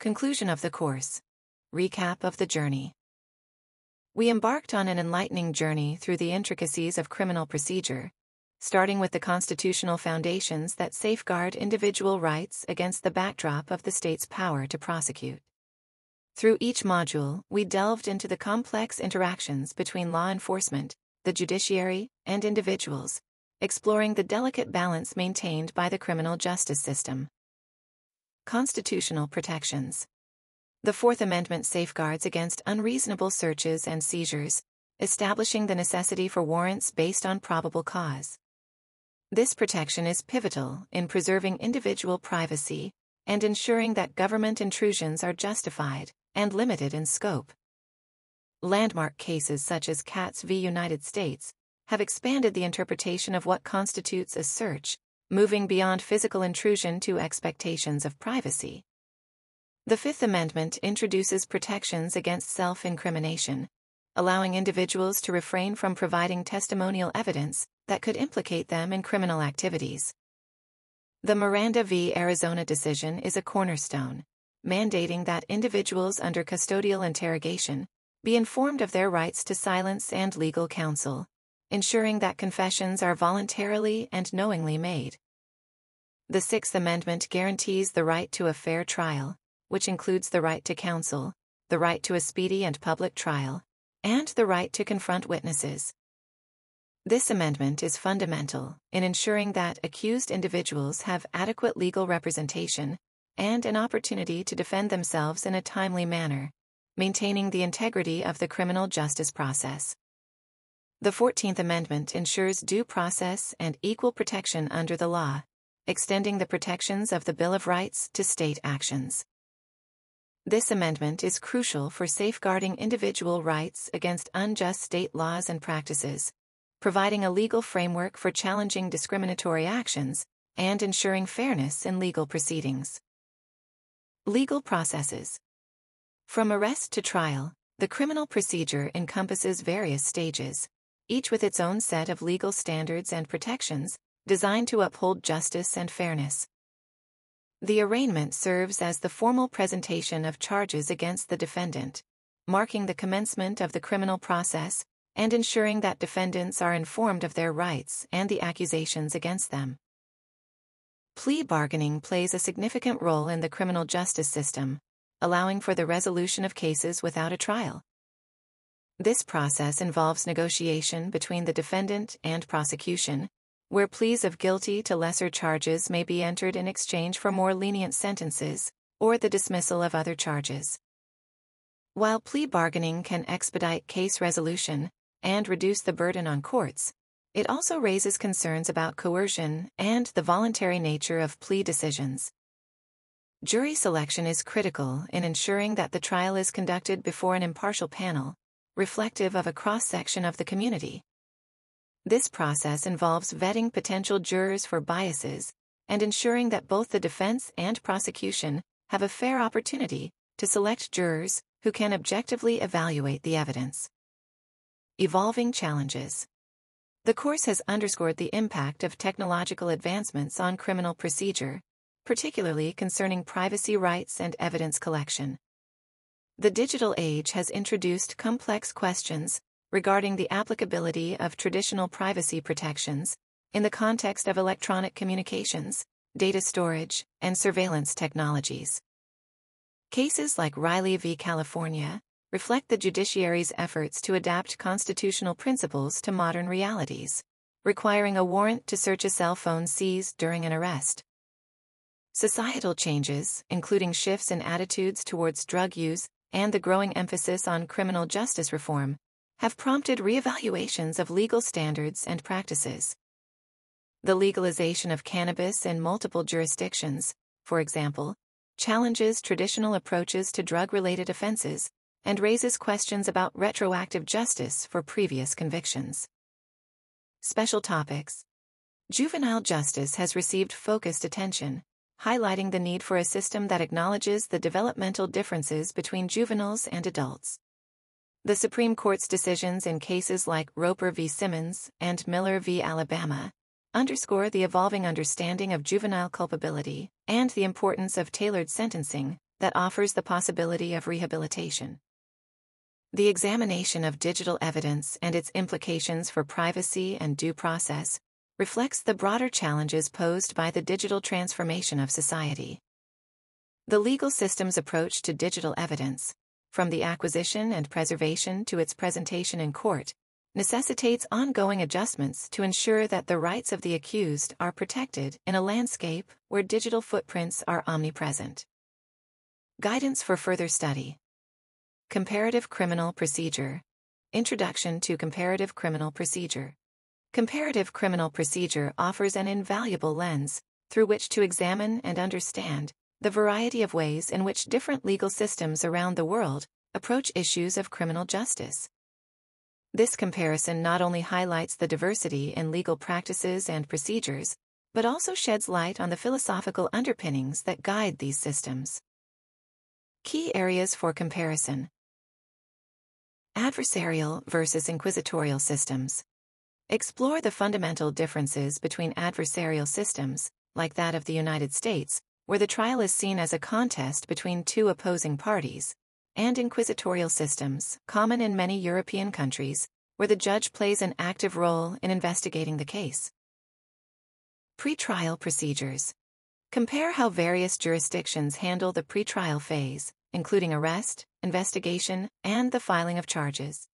Conclusion of the course. Recap of the journey. We embarked on an enlightening journey through the intricacies of criminal procedure, starting with the constitutional foundations that safeguard individual rights against the backdrop of the state's power to prosecute. Through each module, we delved into the complex interactions between law enforcement, the judiciary, and individuals, exploring the delicate balance maintained by the criminal justice system. Constitutional protections. The Fourth Amendment safeguards against unreasonable searches and seizures, establishing the necessity for warrants based on probable cause. This protection is pivotal in preserving individual privacy and ensuring that government intrusions are justified and limited in scope. Landmark cases such as Katz v. United States have expanded the interpretation of what constitutes a search moving beyond physical intrusion to expectations of privacy. The Fifth Amendment introduces protections against self-incrimination, allowing individuals to refrain from providing testimonial evidence that could implicate them in criminal activities. The Miranda v. Arizona decision is a cornerstone, mandating that individuals under custodial interrogation be informed of their rights to silence and legal counsel ensuring that confessions are voluntarily and knowingly made. The Sixth Amendment guarantees the right to a fair trial, which includes the right to counsel, the right to a speedy and public trial, and the right to confront witnesses. This amendment is fundamental in ensuring that accused individuals have adequate legal representation and an opportunity to defend themselves in a timely manner, maintaining the integrity of the criminal justice process. The 14th Amendment ensures due process and equal protection under the law, extending the protections of the Bill of Rights to state actions. This amendment is crucial for safeguarding individual rights against unjust state laws and practices, providing a legal framework for challenging discriminatory actions, and ensuring fairness in legal proceedings. Legal processes. From arrest to trial, the criminal procedure encompasses various stages each with its own set of legal standards and protections, designed to uphold justice and fairness. The arraignment serves as the formal presentation of charges against the defendant, marking the commencement of the criminal process and ensuring that defendants are informed of their rights and the accusations against them. Plea bargaining plays a significant role in the criminal justice system, allowing for the resolution of cases without a trial. This process involves negotiation between the defendant and prosecution, where pleas of guilty to lesser charges may be entered in exchange for more lenient sentences, or the dismissal of other charges. While plea bargaining can expedite case resolution and reduce the burden on courts, it also raises concerns about coercion and the voluntary nature of plea decisions. Jury selection is critical in ensuring that the trial is conducted before an impartial panel, reflective of a cross-section of the community. This process involves vetting potential jurors for biases and ensuring that both the defense and prosecution have a fair opportunity to select jurors who can objectively evaluate the evidence. Evolving Challenges The course has underscored the impact of technological advancements on criminal procedure, particularly concerning privacy rights and evidence collection. The digital age has introduced complex questions regarding the applicability of traditional privacy protections in the context of electronic communications, data storage, and surveillance technologies. Cases like Riley v. California reflect the judiciary's efforts to adapt constitutional principles to modern realities, requiring a warrant to search a cell phone seized during an arrest. Societal changes, including shifts in attitudes towards drug use and the growing emphasis on criminal justice reform, have prompted reevaluations of legal standards and practices. The legalization of cannabis in multiple jurisdictions, for example, challenges traditional approaches to drug-related offenses, and raises questions about retroactive justice for previous convictions. Special topics Juvenile justice has received focused attention, highlighting the need for a system that acknowledges the developmental differences between juveniles and adults. The Supreme Court's decisions in cases like Roper v. Simmons and Miller v. Alabama underscore the evolving understanding of juvenile culpability and the importance of tailored sentencing that offers the possibility of rehabilitation. The examination of digital evidence and its implications for privacy and due process reflects the broader challenges posed by the digital transformation of society. The legal system's approach to digital evidence, from the acquisition and preservation to its presentation in court, necessitates ongoing adjustments to ensure that the rights of the accused are protected in a landscape where digital footprints are omnipresent. Guidance for further study. Comparative Criminal Procedure. Introduction to Comparative Criminal Procedure. Comparative criminal procedure offers an invaluable lens through which to examine and understand the variety of ways in which different legal systems around the world approach issues of criminal justice. This comparison not only highlights the diversity in legal practices and procedures, but also sheds light on the philosophical underpinnings that guide these systems. Key areas for comparison Adversarial versus inquisitorial systems. Explore the fundamental differences between adversarial systems, like that of the United States, where the trial is seen as a contest between two opposing parties, and inquisitorial systems, common in many European countries, where the judge plays an active role in investigating the case. Pretrial procedures. Compare how various jurisdictions handle the pretrial phase, including arrest, investigation, and the filing of charges.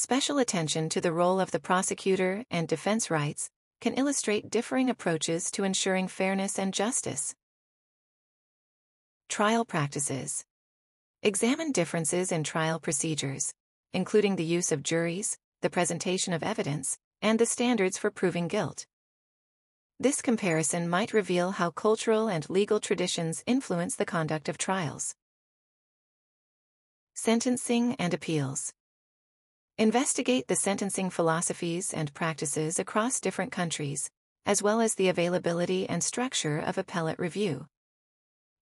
Special attention to the role of the prosecutor and defense rights can illustrate differing approaches to ensuring fairness and justice. Trial practices. Examine differences in trial procedures, including the use of juries, the presentation of evidence, and the standards for proving guilt. This comparison might reveal how cultural and legal traditions influence the conduct of trials. Sentencing and appeals. Investigate the sentencing philosophies and practices across different countries, as well as the availability and structure of appellate review.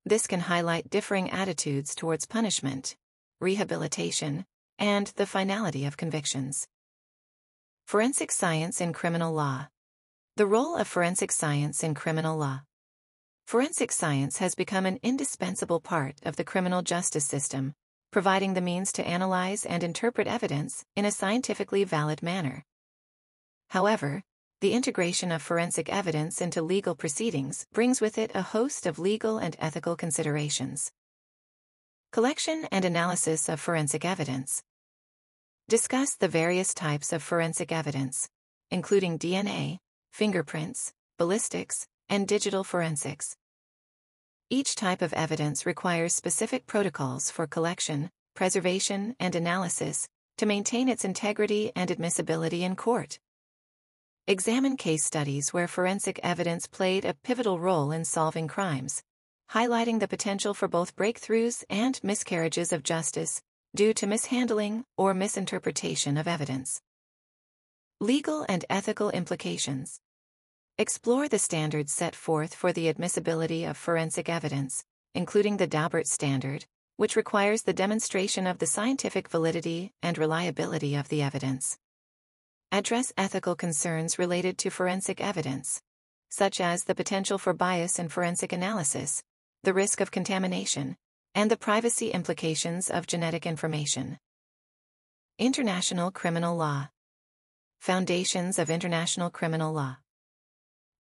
This can highlight differing attitudes towards punishment, rehabilitation, and the finality of convictions. Forensic science in criminal law. The role of forensic science in criminal law. Forensic science has become an indispensable part of the criminal justice system, providing the means to analyze and interpret evidence in a scientifically valid manner. However, the integration of forensic evidence into legal proceedings brings with it a host of legal and ethical considerations. Collection and analysis of forensic evidence. Discuss the various types of forensic evidence, including DNA, fingerprints, ballistics, and digital forensics. Each type of evidence requires specific protocols for collection, preservation, and analysis to maintain its integrity and admissibility in court. Examine case studies where forensic evidence played a pivotal role in solving crimes, highlighting the potential for both breakthroughs and miscarriages of justice due to mishandling or misinterpretation of evidence. Legal and ethical implications. Explore the standards set forth for the admissibility of forensic evidence, including the Daubert standard, which requires the demonstration of the scientific validity and reliability of the evidence. Address ethical concerns related to forensic evidence, such as the potential for bias in forensic analysis, the risk of contamination, and the privacy implications of genetic information. International Criminal Law. Foundations of International Criminal Law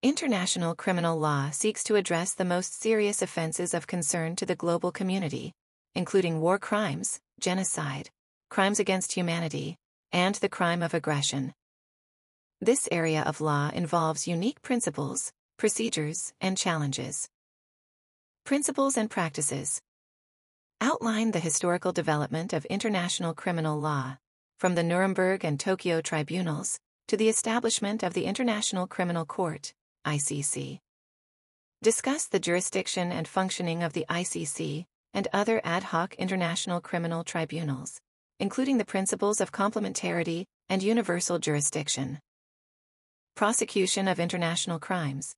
International criminal law seeks to address the most serious offenses of concern to the global community, including war crimes, genocide, crimes against humanity, and the crime of aggression. This area of law involves unique principles, procedures, and challenges. Principles and practices outline the historical development of international criminal law, from the Nuremberg and Tokyo tribunals to the establishment of the International Criminal Court, ICC. Discuss the jurisdiction and functioning of the ICC and other ad hoc international criminal tribunals, including the principles of complementarity and universal jurisdiction. Prosecution of international crimes.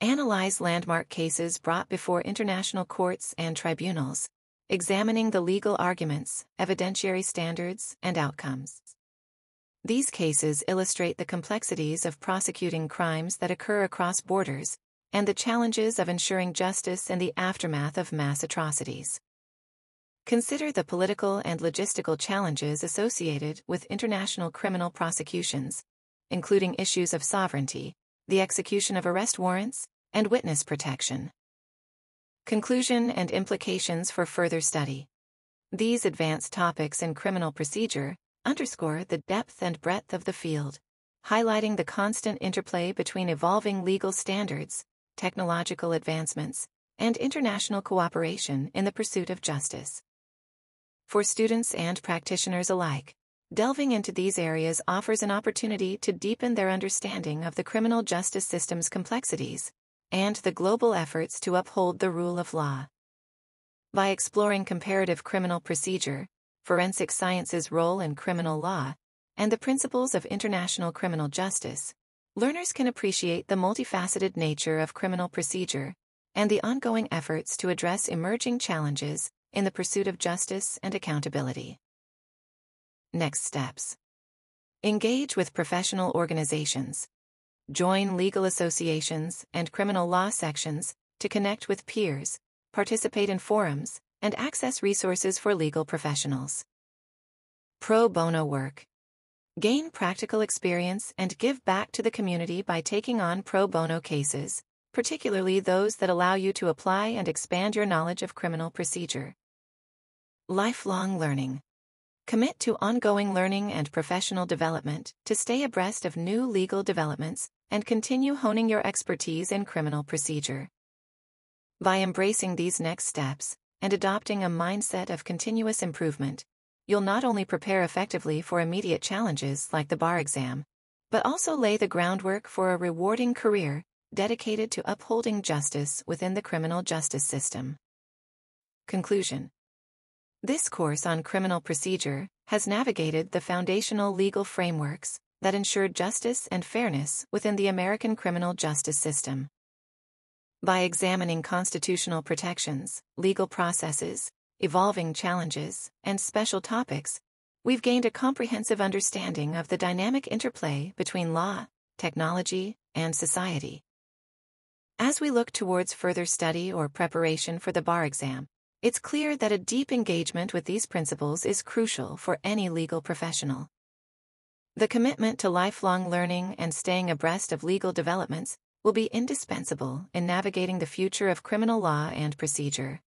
Analyze landmark cases brought before international courts and tribunals, examining the legal arguments, evidentiary standards, and outcomes. These cases illustrate the complexities of prosecuting crimes that occur across borders and the challenges of ensuring justice in the aftermath of mass atrocities. Consider the political and logistical challenges associated with international criminal prosecutions, including issues of sovereignty, the execution of arrest warrants, and witness protection. Conclusion and implications for further study. These advanced topics in criminal procedure underscore the depth and breadth of the field, highlighting the constant interplay between evolving legal standards technological advancements, and international cooperation in the pursuit of justice. For students and practitioners alike, delving into these areas offers an opportunity to deepen their understanding of the criminal justice system's complexities and the global efforts to uphold the rule of law. By exploring comparative criminal procedure, forensic science's role in criminal law, and the principles of international criminal justice, learners can appreciate the multifaceted nature of criminal procedure and the ongoing efforts to address emerging challenges in the pursuit of justice and accountability. Next steps. Engage with professional organizations. Join legal associations and criminal law sections to connect with peers, participate in forums, and access resources for legal professionals. Pro bono work. Gain practical experience and give back to the community by taking on pro bono cases, particularly those that allow you to apply and expand your knowledge of criminal procedure. Lifelong learning. Commit to ongoing learning and professional development to stay abreast of new legal developments and continue honing your expertise in criminal procedure. By embracing these next steps and adopting a mindset of continuous improvement, you'll not only prepare effectively for immediate challenges like the bar exam, but also lay the groundwork for a rewarding career dedicated to upholding justice within the criminal justice system. Conclusion This course on criminal procedure has navigated the foundational legal frameworks that ensure justice and fairness within the American criminal justice system. By examining constitutional protections, legal processes, evolving challenges, and special topics, we've gained a comprehensive understanding of the dynamic interplay between law, technology, and society. As we look towards further study or preparation for the bar exam, it's clear that a deep engagement with these principles is crucial for any legal professional. The commitment to lifelong learning and staying abreast of legal developments will be indispensable in navigating the future of criminal law and procedure.